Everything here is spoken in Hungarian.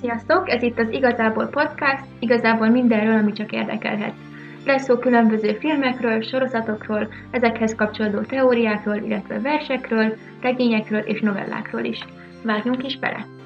Sziasztok! Ez itt az Igazából Podcast, igazából mindenről, ami csak érdekelhet. Lesz szó különböző filmekről, sorozatokról, ezekhez kapcsolódó teóriákról, illetve versekről, regényekről és novellákról is. Vágjunk is bele!